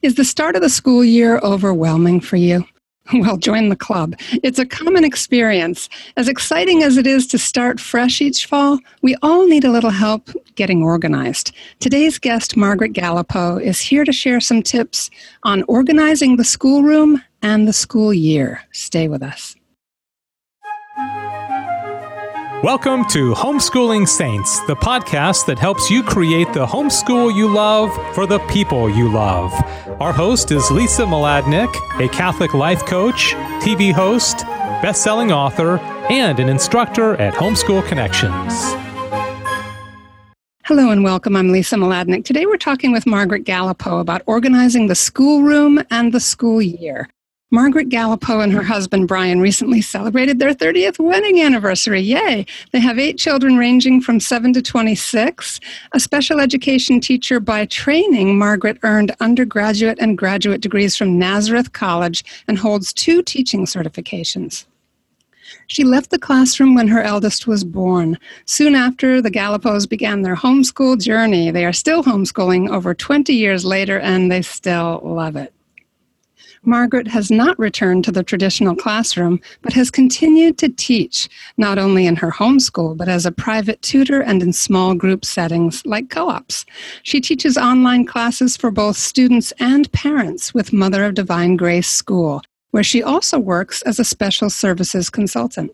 Is the start of the school year overwhelming for you? Well, join the club. It's a common experience. As exciting as it is to start fresh each fall, we all need a little help getting organized. Today's guest, Margaret Gallipeau, is here to share some tips on organizing the schoolroom and the school year. Stay with us. Welcome to Homeschooling Saints, the podcast that helps you create the homeschool you love for the people you love. Our host is Lisa Mladinich, a Catholic life coach, TV host, best-selling author, and an instructor at Homeschool Connections. Hello and welcome. I'm Lisa Mladinich. Today we're talking with Margaret Gallipeau about organizing the schoolroom and the school year. Margaret Gallipeau and her husband Brian recently celebrated their 30th wedding anniversary. Yay! They have eight children ranging from 7 to 26. A special education teacher by training, Margaret earned undergraduate and graduate degrees from Nazareth College and holds two teaching certifications. She left the classroom when her eldest was born. Soon after, the Gallipeaus began their homeschool journey. They are still homeschooling over 20 years later, and they still love it. Margaret has not returned to the traditional classroom, but has continued to teach, not only in her homeschool, but as a private tutor and in small group settings like co ops. She teaches online classes for both students and parents with Mother of Divine Grace School, where she also works as a special services consultant.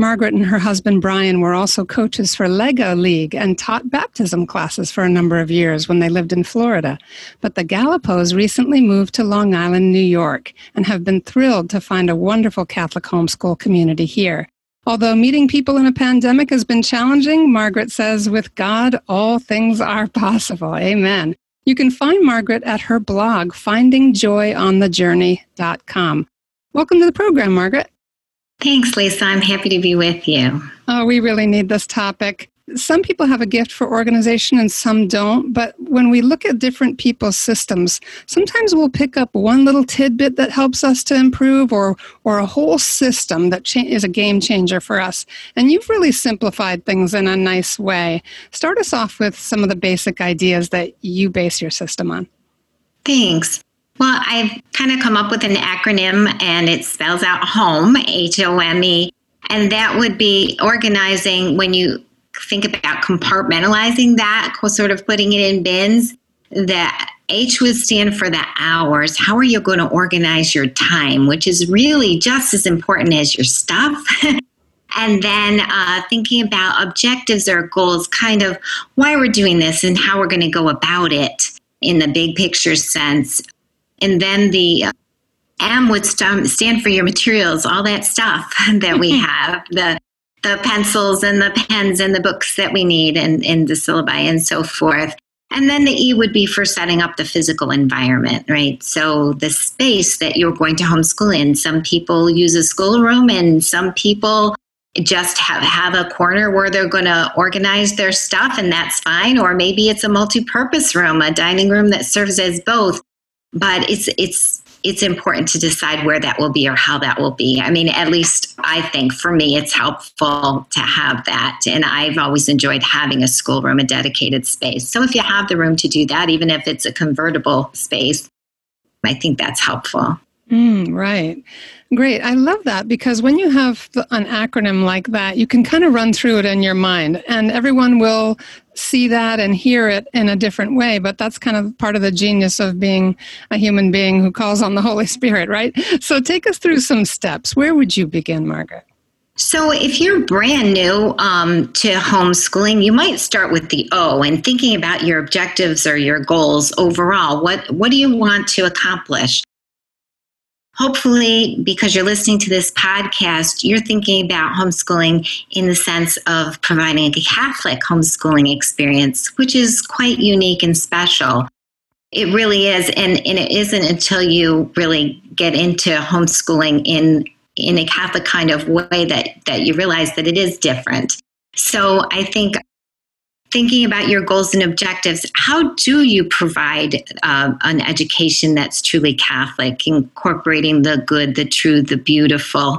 Margaret and her husband Brian were also coaches for Lego League and taught baptism classes for a number of years when they lived in Florida. But the Gallipeaus recently moved to Long Island, New York, and have been thrilled to find a wonderful Catholic homeschool community here. Although meeting people in a pandemic has been challenging, Margaret says, with God, all things are possible. Amen. You can find Margaret at her blog, findingjoyonthejourney.com. Welcome to the program, Margaret. Thanks, Lisa. I'm happy to be with you. Oh, we really need this topic. Some people have a gift for organization and some don't, but when we look at different people's systems, sometimes we'll pick up one little tidbit that helps us to improve or or a whole system that cha- is a game changer for us. And you've really simplified things in a nice way. Start us off with some of the basic ideas that you base your system on. Thanks. Well, I've kind of come up with an acronym and it spells out HOME, H O M E. And that would be organizing when you think about compartmentalizing that, sort of putting it in bins. The H would stand for the hours. How are you going to organize your time, which is really just as important as your stuff? and then uh, thinking about objectives or goals, kind of why we're doing this and how we're going to go about it in the big picture sense and then the uh, M would st- stand for your materials, all that stuff that we have, the the pencils and the pens and the books that we need and, and the syllabi and so forth. And then the E would be for setting up the physical environment, right? So the space that you're going to homeschool in. Some people use a schoolroom and some people just have, have a corner where they're going to organize their stuff and that's fine. Or maybe it's a multi-purpose room, a dining room that serves as both but it's it's it's important to decide where that will be or how that will be. I mean, at least I think for me, it's helpful to have that. And I've always enjoyed having a schoolroom, a dedicated space. So if you have the room to do that, even if it's a convertible space, I think that's helpful. Mm, right. Great. I love that because when you have an acronym like that, you can kind of run through it in your mind and everyone will see that and hear it in a different way. But that's kind of part of the genius of being a human being who calls on the Holy Spirit, right? So take us through some steps. Where would you begin, Margaret? So, if you're brand new um, to homeschooling, you might start with the O and thinking about your objectives or your goals overall. What what do you want to accomplish? Hopefully, because you're listening to this podcast, you're thinking about homeschooling in the sense of providing a Catholic homeschooling experience, which is quite unique and special. It really is, and, and it isn't until you really get into homeschooling in in a Catholic kind of way that that you realize that it is different. So I think thinking about your goals and objectives, how do you provide uh, an education that's truly Catholic, incorporating the good, the true, the beautiful,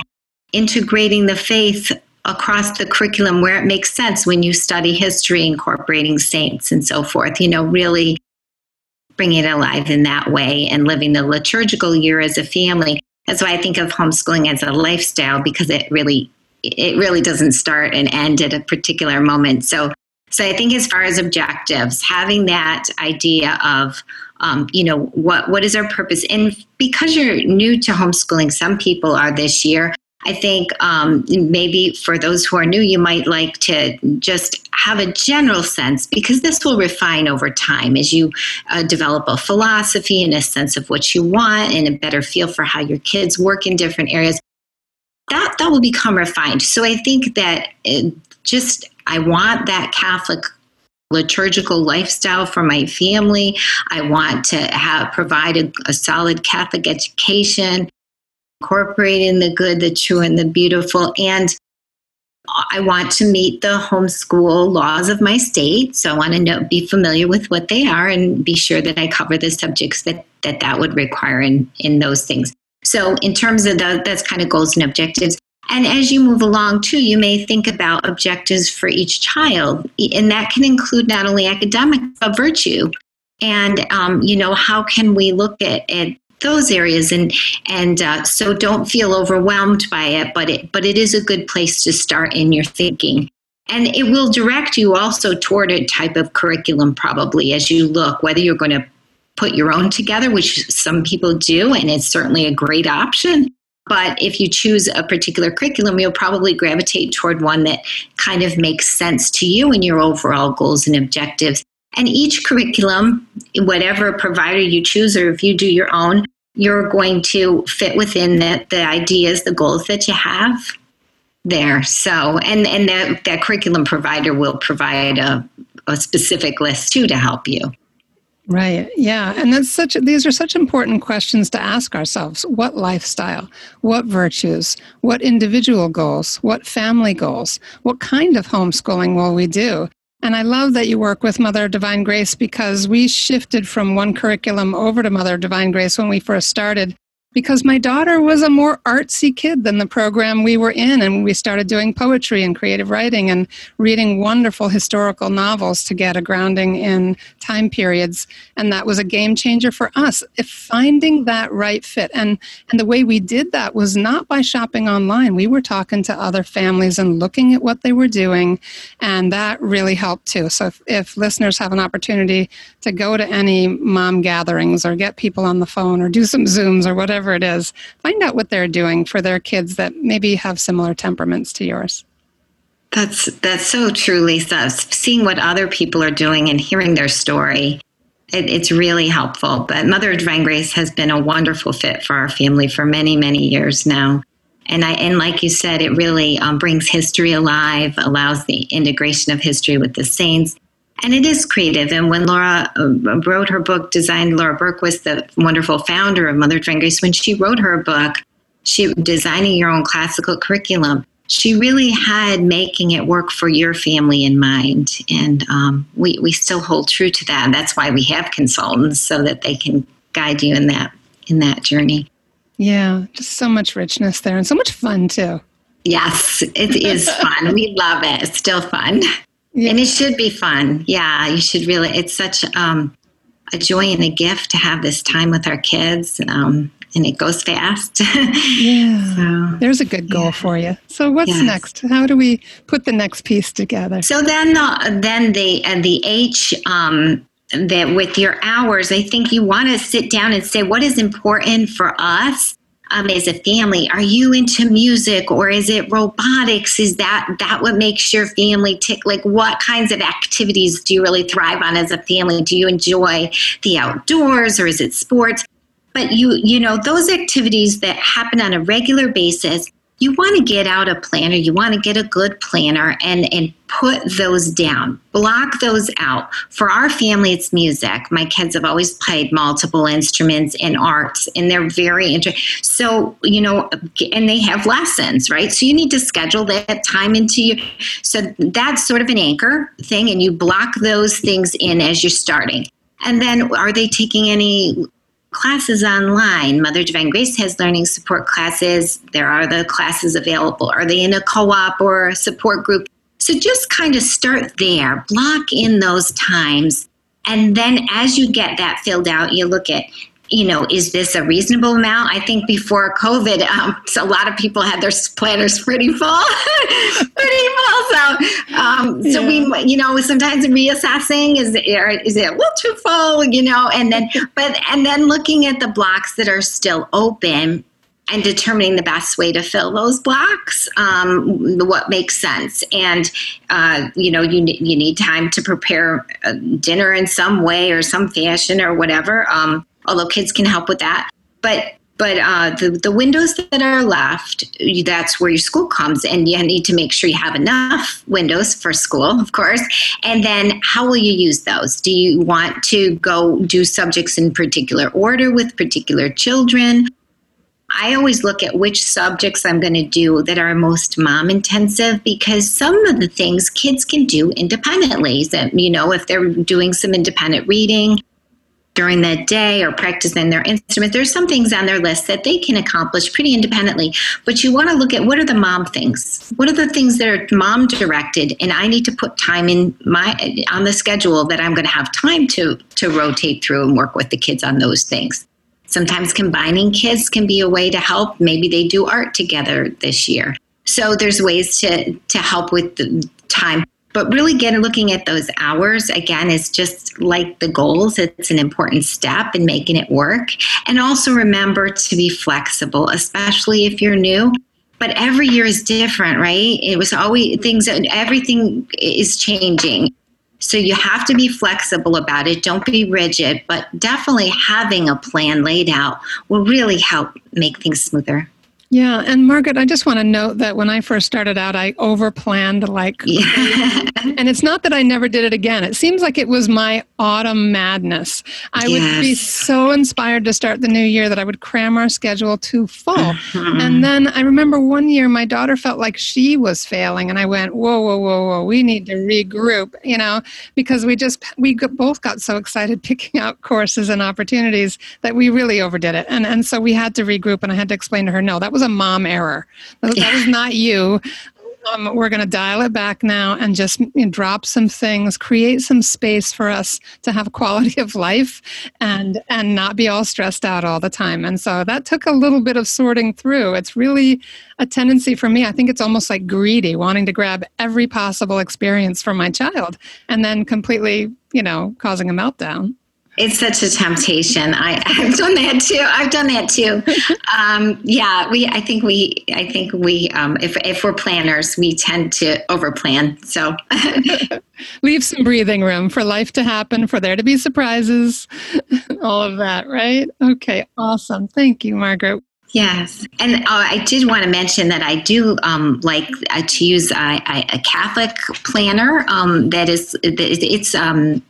integrating the faith across the curriculum where it makes sense when you study history, incorporating saints and so forth, you know, really bringing it alive in that way and living the liturgical year as a family. That's why I think of homeschooling as a lifestyle because it really it really doesn't start and end at a particular moment. So so I think as far as objectives, having that idea of um, you know what what is our purpose and because you're new to homeschooling some people are this year I think um, maybe for those who are new, you might like to just have a general sense because this will refine over time as you uh, develop a philosophy and a sense of what you want and a better feel for how your kids work in different areas. That, that will become refined. So I think that just I want that Catholic liturgical lifestyle for my family. I want to have provided a, solid Catholic education incorporating the good, the true, and the beautiful. And I want to meet the homeschool laws of my state. So I want to know, be familiar with what they are and be sure that I cover the subjects that that, that would require in, in those things. So in terms of the, that's kind of goals and objectives. And as you move along too, you may think about objectives for each child. And that can include not only academic, but virtue. And, um, you know, how can we look at, at those areas and and uh, so don't feel overwhelmed by it but it but it is a good place to start in your thinking and it will direct you also toward a type of curriculum probably as you look whether you're going to put your own together which some people do and it's certainly a great option but if you choose a particular curriculum you'll probably gravitate toward one that kind of makes sense to you and your overall goals and objectives and each curriculum, whatever provider you choose, or if you do your own, you're going to fit within the, the ideas, the goals that you have there. So, and, and that, that curriculum provider will provide a, a specific list too to help you. Right. Yeah. And that's such these are such important questions to ask ourselves. What lifestyle? What virtues? What individual goals? What family goals? What kind of homeschooling will we do? And I love that you work with Mother Divine Grace because we shifted from one curriculum over to Mother Divine Grace when we first started because my daughter was a more artsy kid than the program we were in and we started doing poetry and creative writing and reading wonderful historical novels to get a grounding in time periods and that was a game changer for us if finding that right fit. And and the way we did that was not by shopping online. We were talking to other families and looking at what they were doing and that really helped too. So if, if listeners have an opportunity to go to any mom gatherings or get people on the phone or do some zooms or whatever whatever it is, find out what they're doing for their kids that maybe have similar temperaments to yours. That's that's so true, Lisa. Seeing what other people are doing and hearing their story, it, it's really helpful. But Mother of Divine Grace has been a wonderful fit for our family for many, many years now. And I and like you said, it really um, brings history alive, allows the integration of history with the saints, and it is creative. And when Laura uh, wrote her book, designed Laura Berquist was the wonderful founder of Mother Divine Grace. When she wrote her book, she designing your own classical curriculum. She really had making it work for your family in mind, and um, we we still hold true to that. And that's why we have consultants so that they can guide you in that in that journey. Yeah, just so much richness there, and so much fun too. Yes, it is fun. we love it. It's still fun. Yeah. And it should be fun. Yeah, you should really. It's such um, a joy and a gift to have this time with our kids. Um, and it goes fast. yeah. So, There's a good goal yeah. for you. So what's yes. next? How do we put the next piece together? So then the then the uh, the H um, that with your hours, I think you want to sit down and say what is important for us um, as a family? Are you into music or is it robotics? Is that that what makes your family tick? Like, what kinds of activities do you really thrive on as a family? Do you enjoy the outdoors or is it sports? But you, you know, those activities that happen on a regular basis you want to get out a planner, you want to get a good planner and, and put those down, block those out. For our family, it's music. My kids have always played multiple instruments and arts, and they're very interested. So, you know, and they have lessons, right? So you need to schedule that time into you. So that's sort of an anchor thing, and you block those things in as you're starting. And then, are they taking any classes online. Mother Divine Grace has learning support classes. There are the classes available. Are they in a co op or a support group? So just kind of start there, block in those times And then as you get that filled out, you look at you know, is this a reasonable amount? I think before COVID, um, so a lot of people had their planners pretty full, pretty full. So, um, so we, you know, sometimes reassessing is is it a little too full, you know, and then, but and then looking at the blocks that are still open and determining the best way to fill those blocks, um, what makes sense. And, uh, you know, you, you need time to prepare dinner in some way or some fashion or whatever. Um, although kids can help with that. But but uh, the, the windows that are left, that's where your school comes, and you need to make sure you have enough windows for school, of course. And then, how will you use those? Do you want to go do subjects in particular order with particular children? I always look at which subjects I'm going to do that are most mom intensive because some of the things kids can do independently. That you know, if they're doing some independent reading, during the day or practicing their instrument. There's some things on their list that they can accomplish pretty independently, but you want to look at what are the mom things? What are the things that are mom directed and I need to put time in my on the schedule that I'm going to have time to to rotate through and work with the kids on those things. Sometimes combining kids can be a way to help. Maybe they do art together this year. So there's ways to to help with the time but really getting looking at those hours again is just like the goals. It's an important step in making it work. And also remember to be flexible especially if you're new. But every year is different right? It was always things everything is changing. So you have to be flexible about it. Don't be rigid but definitely having a plan laid out will really help make things smoother yeah, and Margaret, I just want to note that when I first started out, I overplanned like, yeah. and it's not that I never did it again. It seems like it was my autumn madness. I yes. would be so inspired to start the new year that I would cram our schedule too full. Mm-hmm. And then I remember one year my daughter felt like she was failing, and I went, "Whoa, whoa, whoa, whoa! We need to regroup," you know, because we just we both got so excited picking out courses and opportunities that we really overdid it, and and so we had to regroup, and I had to explain to her, "No, that was was a mom error. That, that was not you. Um, we're going to dial it back now and just you know, drop some things, create some space for us to have quality of life and and not be all stressed out all the time. And so that took a little bit of sorting through. It's really a tendency for me. I think it's almost like greedy, wanting to grab every possible experience for my child and then completely, you know, causing a meltdown. It's such a temptation. I, have done that too. I've done that too. Um, yeah, we. I think we. I think we. Um, if if we're planners, we tend to overplan. So leave some breathing room for life to happen, for there to be surprises, all of that. Right? Okay. Awesome. Thank you, Margaret. Yes, and uh, I did want to mention that I do um, like uh, to use a, a Catholic planner. Um, that is, it's um,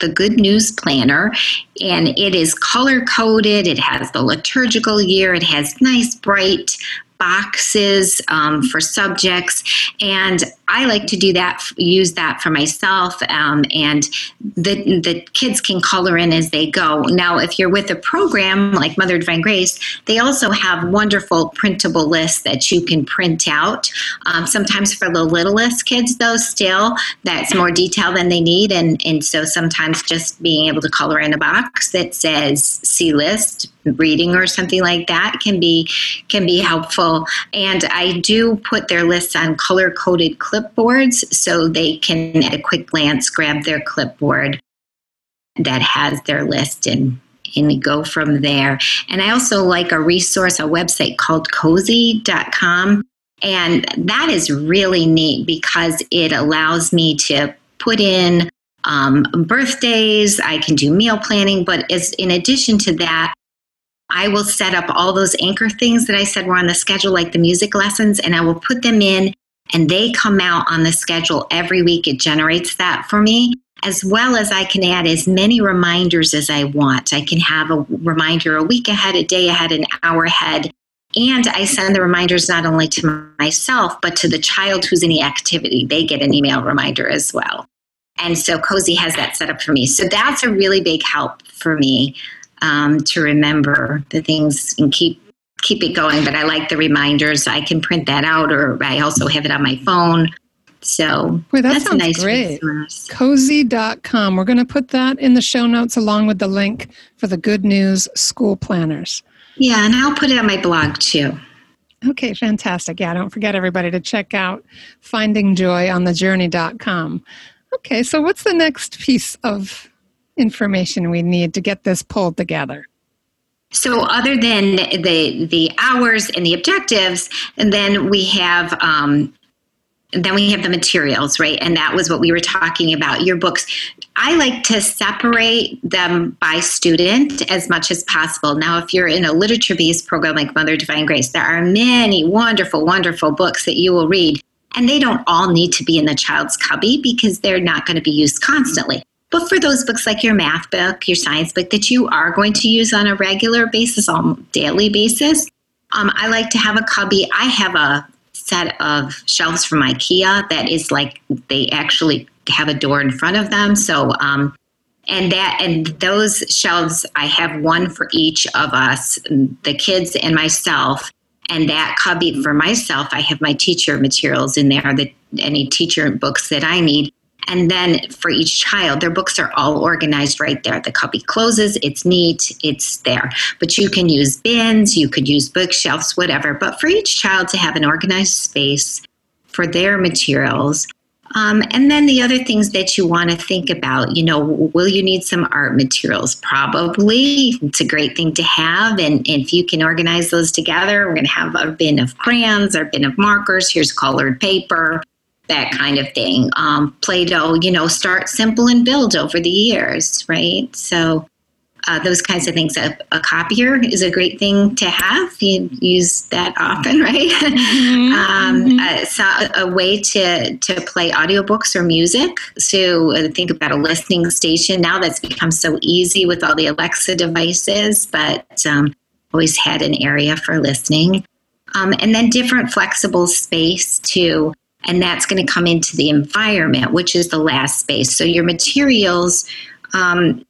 the Good News Planner, and it is color coded. It has the liturgical year. It has nice, bright boxes um, for subjects and I like to do that, use that for myself, um, and the the kids can color in as they go. Now, if you're with a program like Mother Divine Grace, they also have wonderful printable lists that you can print out. Um, sometimes for the littlest kids, though, still that's more detail than they need, and and so sometimes just being able to color in a box that says "See list." Reading or something like that can be can be helpful and i do put their lists on color coded clipboards so they can, at a quick glance, grab their clipboard that has their list and and go from there. And I also like a resource, a website called cozi.com. And that is really neat because it allows me to put in um, birthdays, I can do meal planning, but as in addition to that, I will set up all those anchor things that I said were on the schedule, like the music lessons, and I will put them in and they come out on the schedule every week. It generates that for me, as well as I can add as many reminders as I want. I can have a reminder a week ahead, a day ahead, an hour ahead. And I send the reminders not only to myself, but to the child who's in the activity. They get an email reminder as well. And so Cozi has that set up for me. So that's a really big help for me um, to remember the things and keep keep it going. But I like the reminders. I can print that out, or I also have it on my phone. So Boy, that that's a sounds nice great. resource. Cozi.com. We're going to put that in the show notes along with the link for the Good News School Planners. Yeah, and I'll put it on my blog too. Okay, fantastic. Yeah, don't forget everybody to check out findingjoyonthejourney.com. Okay, so what's the next piece of information we need to get this pulled together? So, other than the the hours and the objectives, and then we have um, then we have the materials, right? And that was what we were talking about. Your books, I like to separate them by student as much as possible. Now, if you're in a literature based program like Mother Divine Grace, there are many wonderful, wonderful books that you will read, and they don't all need to be in the child's cubby because they're not going to be used constantly. But for those books like your math book, your science book that you are going to use on a regular basis, on daily basis, um, I like to have a cubby. I have a set of shelves from IKEA that is like they actually have a door in front of them. So, um, and that and those shelves, I have one for each of us, the kids and myself. And that cubby for myself, I have my teacher materials in there, that any teacher books that I need. And then for each child, their books are all organized right there. The cubby closes, it's neat, it's there. But you can use bins, you could use bookshelves, whatever. But for each child to have an organized space for their materials. Um, and then the other things that you want to think about, you know, will you need some art materials? Probably. It's a great thing to have. And if you can organize those together, we're going to have a bin of crayons, our bin of markers, here's colored paper that kind of thing. Um, Play Doh, you know, start simple and build over the years, right? So, uh, those kinds of things. A, a, copier is a great thing to have. You use that often, right? Mm-hmm. um, mm-hmm. Uh, so a way to, to play audiobooks or music. So uh, think about a listening station. Now that's become so easy with all the Alexa devices, but um, always had an area for listening. Um, and then different flexible space to and that's going to come into the environment, which is the last space. So your materials, um,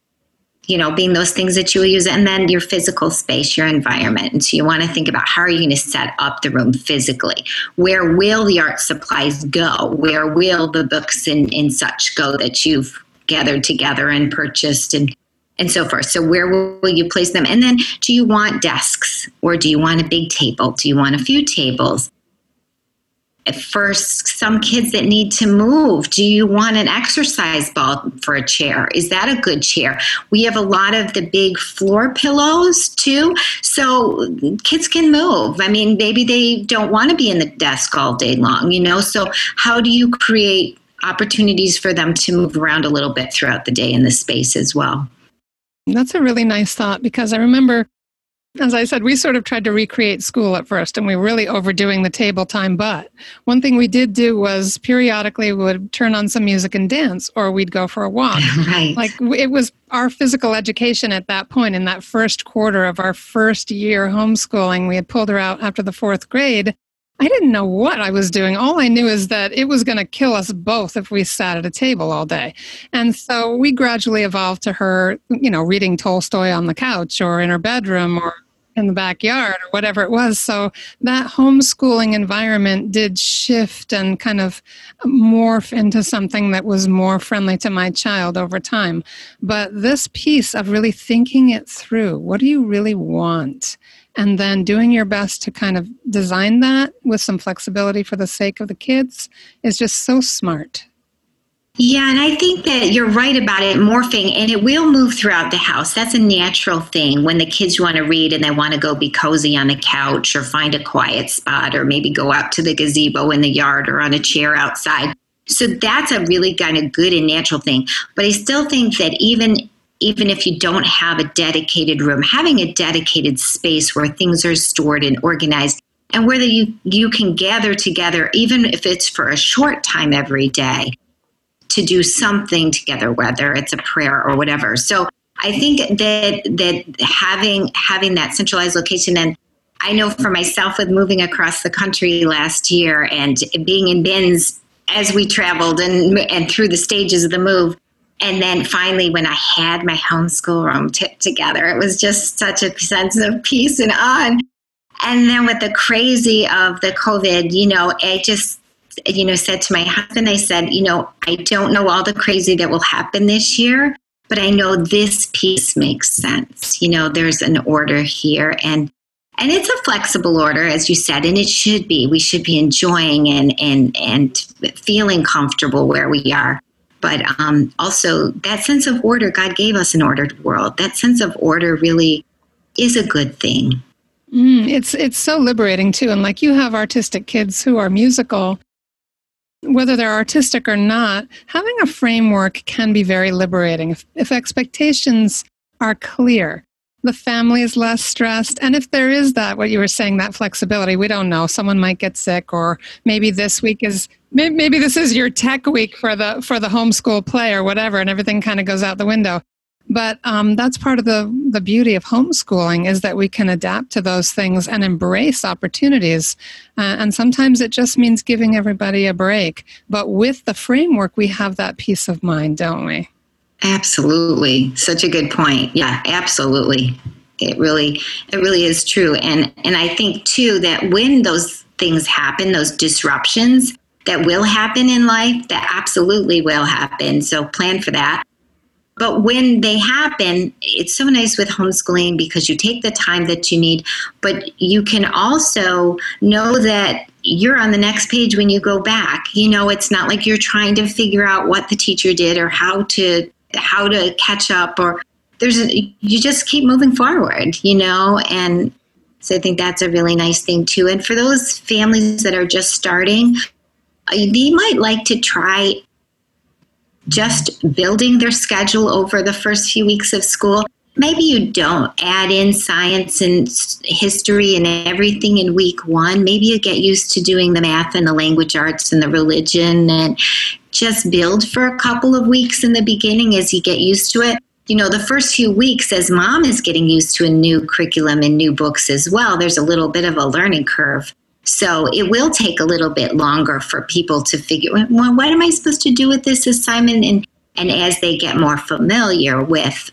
you know, being those things that you will use, and then your physical space, your environment. And so you want to think about how are you going to set up the room physically? Where will the art supplies go? Where will the books and, and such go that you've gathered together and purchased and and so forth. So where will you place them? And then do you want desks or do you want a big table? Do you want a few tables? For some kids that need to move. Do you want an exercise ball for a chair? Is that a good chair? We have a lot of the big floor pillows too so kids can move. I mean maybe they don't want to be in the desk all day long you know? So how do you create opportunities for them to move around a little bit throughout the day in the space as well? That's a really nice thought because i remember as I said, we sort of tried to recreate school at first and we were really overdoing the table time. But one thing we did do was periodically we would turn on some music and dance or we'd go for a walk. Right. Like it was our physical education at that point in that first quarter of our first year homeschooling. We had pulled her out after the fourth grade. I didn't know what I was doing. All I knew is that it was going to kill us both if we sat at a table all day. And so we gradually evolved to her, you know, reading Tolstoy on the couch or in her bedroom or in the backyard or whatever it was. So that homeschooling environment did shift and kind of morph into something that was more friendly to my child over time. But this piece of really thinking it through what do you really want? And then doing your best to kind of design that with some flexibility for the sake of the kids is just so smart. Yeah, and I think that you're right about it morphing, and it will move throughout the house. That's a natural thing when the kids want to read and they want to go be cozy on the couch or find a quiet spot or maybe go out to the gazebo in the yard or on a chair outside. So that's a really kind of good and natural thing. But I still think that even even if you don't have a dedicated room, having a dedicated space where things are stored and organized and where you you can gather together even if it's for a short time every day to do something together, whether it's a prayer or whatever. So I think that that having having that centralized location and I know for myself with moving across the country last year and being in bins as we traveled and and through the stages of the move and then finally when I had my homeschool room t- together it was just such a sense of peace and on and then with the crazy of the covid you know it just you know, said to my husband, I said, you know, I don't know all the crazy that will happen this year, but I know this piece makes sense. You know, there's an order here. And and it's a flexible order as you said and it should be. We should be enjoying and and and feeling comfortable where we are but um, also that sense of order god gave us an ordered world. That sense of order really is a good thing. Mm, it's it's so liberating too. And like you have artistic kids who are musical whether they're artistic or not, having a framework can be very liberating. If, if, expectations are clear, the family is less stressed. And if there is that, what you were saying, that flexibility, we don't know. Someone might get sick, or maybe this week is maybe this is your tech week for the for the homeschool play or whatever, and everything kind of goes out the window. But um, that's part of the, the beauty of homeschooling is that we can adapt to those things and embrace opportunities. Uh, and sometimes it just means giving everybody a break. But with the framework, we have that peace of mind, don't we? Absolutely. Such a good point. Yeah, absolutely. It really it really is true. And and I think too that when those things happen, those disruptions that will happen in life, that absolutely will happen. So plan for that. But when they happen, it's so nice with homeschooling because you take the time that you need, but you can also know that you're on the next page when you go back. You know, it's not like you're trying to figure out what the teacher did or how to how to catch up or there's a, you just keep moving forward, you know, and so I think that's a really nice thing too. And for those families that are just starting, uh, they might like to try just building their schedule over the first few weeks of school. Maybe you don't add in science and history and everything in week one. Maybe you get used to doing the math and the language arts and the religion and just build for a couple of weeks in the beginning as you get used to it. You know, the first few weeks, as mom is getting used to a new curriculum and new books as well, there's a little bit of a learning curve. So it will take a little bit longer for people to figure well, what am I supposed to do with this assignment? And, and as they get more familiar with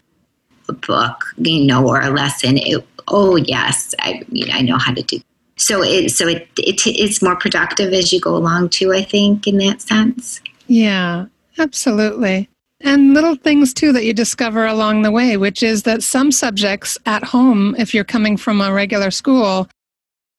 a book, you know, or a lesson, it, oh yes, I, I know how to do. So it so it, it it's more productive as you go along too. I think in that sense. Yeah, absolutely. And little things too that you discover along the way, which is that some subjects at home, if you're coming from a regular school,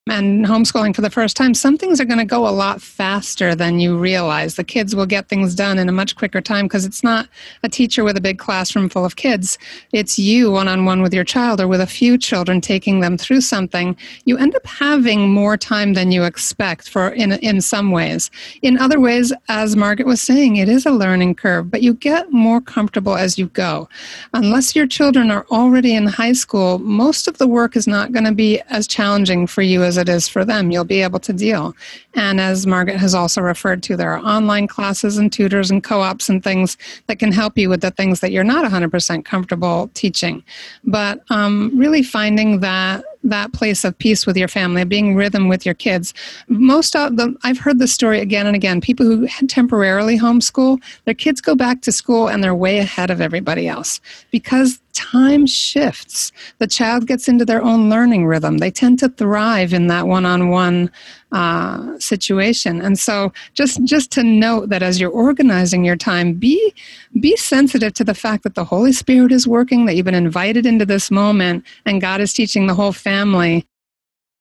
and homeschooling for the first time, some things are going to go a lot faster than you realize. The kids will get things done in a much quicker time because it's not a teacher with a big classroom full of kids. It's you one on one with your child or with a few children taking them through something. You end up having more time than you expect for in, in some ways. In other ways, as Margaret was saying, it is a learning curve, but you get more comfortable as you go. Unless your children are already in high school, most of the work is not going to be as challenging for you as it is for them, you'll be able to deal. And as Margaret has also referred to, there are online classes and tutors and co ops and things that can help you with the things that you're not 100% comfortable teaching. But um, really finding that that place of peace with your family, being rhythm with your kids. Most of the, I've heard this story again and again. People who had temporarily homeschool, their kids go back to school and they're way ahead of everybody else because time shifts. The child gets into their own learning rhythm. They tend to thrive in that one-on-one uh, situation. And so, just just to note that as you're organizing your time, be be sensitive to the fact that the Holy Spirit is working, that you've been invited into this moment, and God is teaching the whole family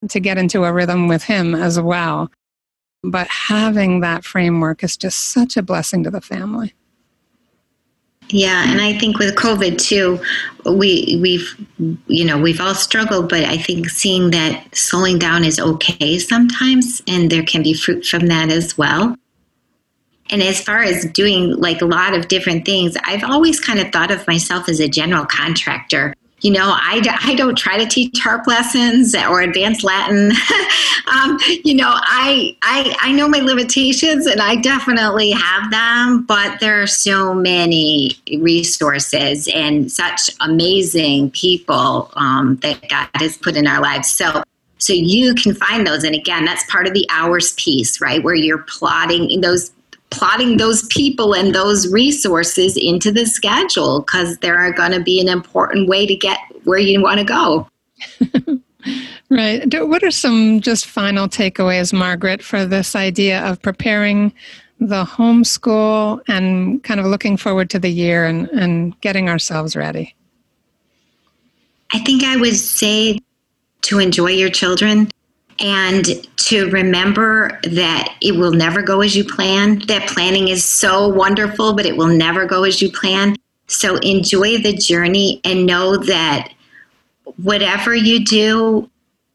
to get into a rhythm with Him as well. But having that framework is just such a blessing to the family. Yeah, and I think with COVID too, we we've you know we've all struggled, but I think seeing that slowing down is okay sometimes, and there can be fruit from that as well. And as far as doing like a lot of different things, I've always kind of thought of myself as a general contractor you know I, I don't try to teach harp lessons or advanced latin. Um, you know I, I i know my limitations and i definitely have them but there are so many resources and such amazing people um, that god has put in our lives. So so you can find those. And again that's part of the hours piece right? Where you're plotting those plotting those people and those resources into the schedule because they're going to be an important way to get where you want to go. Right. What are some just final takeaways, Margaret, for this idea of preparing the homeschool and kind of looking forward to the year and, and getting ourselves ready? I think I would say to enjoy your children and to remember that it will never go as you plan. That planning is so wonderful, but it will never go as you plan. So enjoy the journey and know that whatever you do,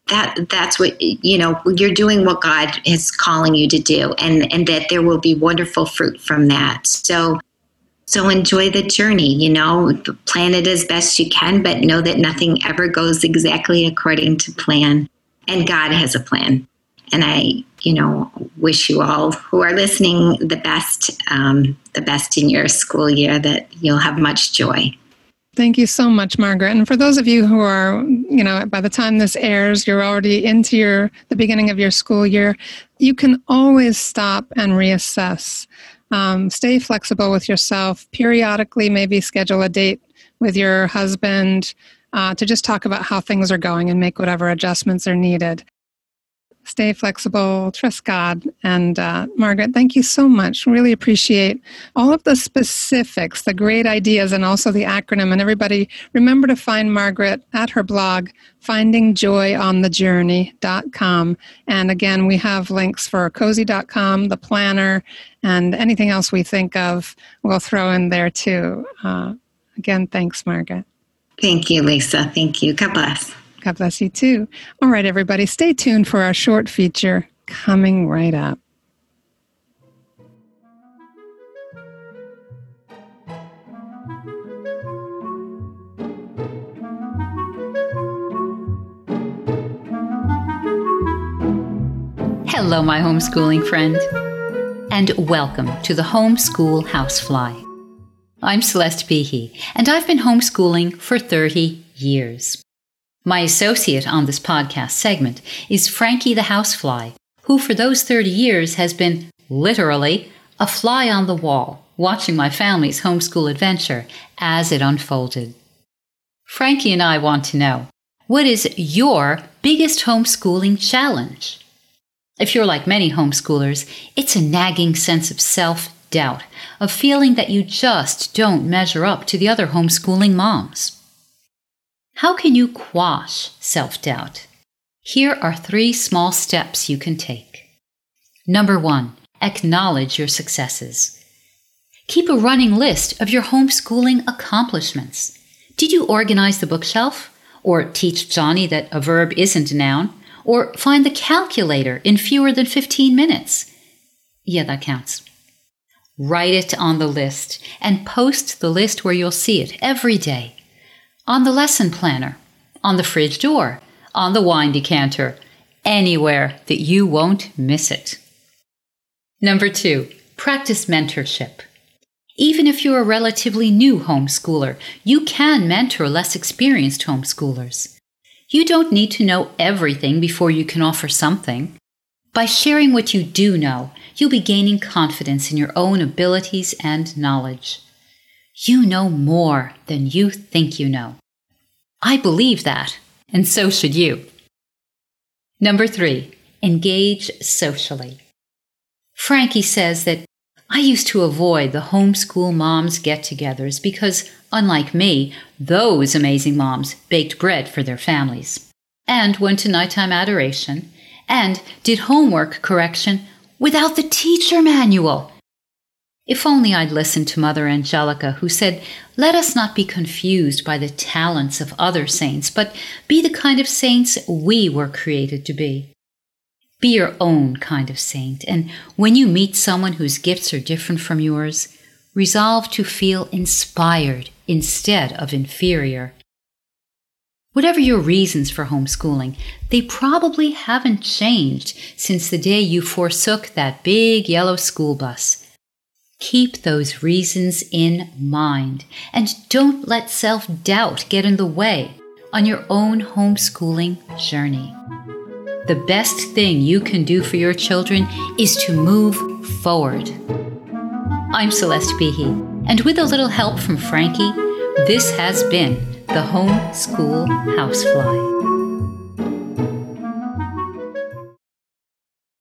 that that's what you know you're doing what god is calling you to do and and that there will be wonderful fruit from that so so enjoy the journey you know plan it as best you can but know that nothing ever goes exactly according to plan and god has a plan and i you know wish you all who are listening the best um, the best in your school year that you'll have much joy Thank you so much, Margaret. And for those of you who are, you know, by the time this airs, you're already into your the beginning of your school year, you can always stop and reassess. Um, stay flexible with yourself. Periodically, maybe schedule a date with your husband uh, to just talk about how things are going and make whatever adjustments are needed stay flexible, trust God. And uh, Margaret, thank you so much. Really appreciate all of the specifics, the great ideas, and also the acronym. And everybody, remember to find Margaret at her blog, findingjoyonthejourney.com. And again, we have links for cozi.com, the planner, and anything else we think of, we'll throw in there too. Uh, again, thanks, Margaret. Thank you, Lisa. Thank you. God bless. God bless you too. All right, everybody, stay tuned for our short feature coming right up. Hello, my homeschooling friend, and welcome to the Homeschool Housefly. I'm Celeste Behe, and I've been homeschooling for 30 years. My associate on this podcast segment is Frankie the Housefly, who for those 30 years has been literally a fly on the wall, watching my family's homeschool adventure as it unfolded. Frankie and I want to know what is your biggest homeschooling challenge? If you're like many homeschoolers, it's a nagging sense of self doubt, of feeling that you just don't measure up to the other homeschooling moms. How can you quash self doubt? Here are three small steps you can take. Number one, acknowledge your successes. Keep a running list of your homeschooling accomplishments. Did you organize the bookshelf? Or teach Johnny that a verb isn't a noun? Or find the calculator in fewer than 15 minutes? Yeah, that counts. Write it on the list and post the list where you'll see it every day on the lesson planner, on the fridge door, on the wine decanter, anywhere that you won't miss it. Number two, practice mentorship. Even if you're a relatively new homeschooler, you can mentor less experienced homeschoolers. You don't need to know everything before you can offer something. By sharing what you do know, you'll be gaining confidence in your own abilities and knowledge. You know more than you think you know. I believe that, and so should you. Number three, engage socially. Frankie says that I used to avoid the homeschool moms get togethers because, unlike me, those amazing moms baked bread for their families and went to nighttime adoration and did homework correction without the teacher manual if only I'd listened to Mother Angelica, who said, Let us not be confused by the talents of other saints, but be the kind of saints we were created to be. Be your own kind of saint, and when you meet someone whose gifts are different from yours, resolve to feel inspired instead of inferior. Whatever your reasons for homeschooling, they probably haven't changed since the day you forsook that big yellow school bus Keep those reasons in mind and don't let self doubt get in the way on your own homeschooling journey. The best thing you can do for your children is to move forward. I'm Celeste Behe, and with a little help from Frankie, this has been the home school housefly.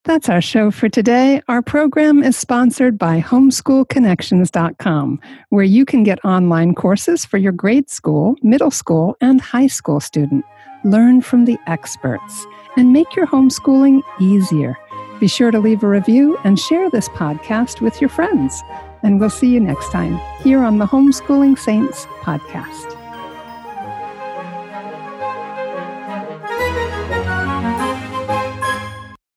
That's our show for today. Our program is sponsored by homeschoolconnections.com, where you can get online courses for your grade school, middle school, and high school student. Learn from the experts and make your homeschooling easier. Be sure to leave a review and share this podcast with your friends. And we'll see you next time here on the Homeschooling Saints podcast.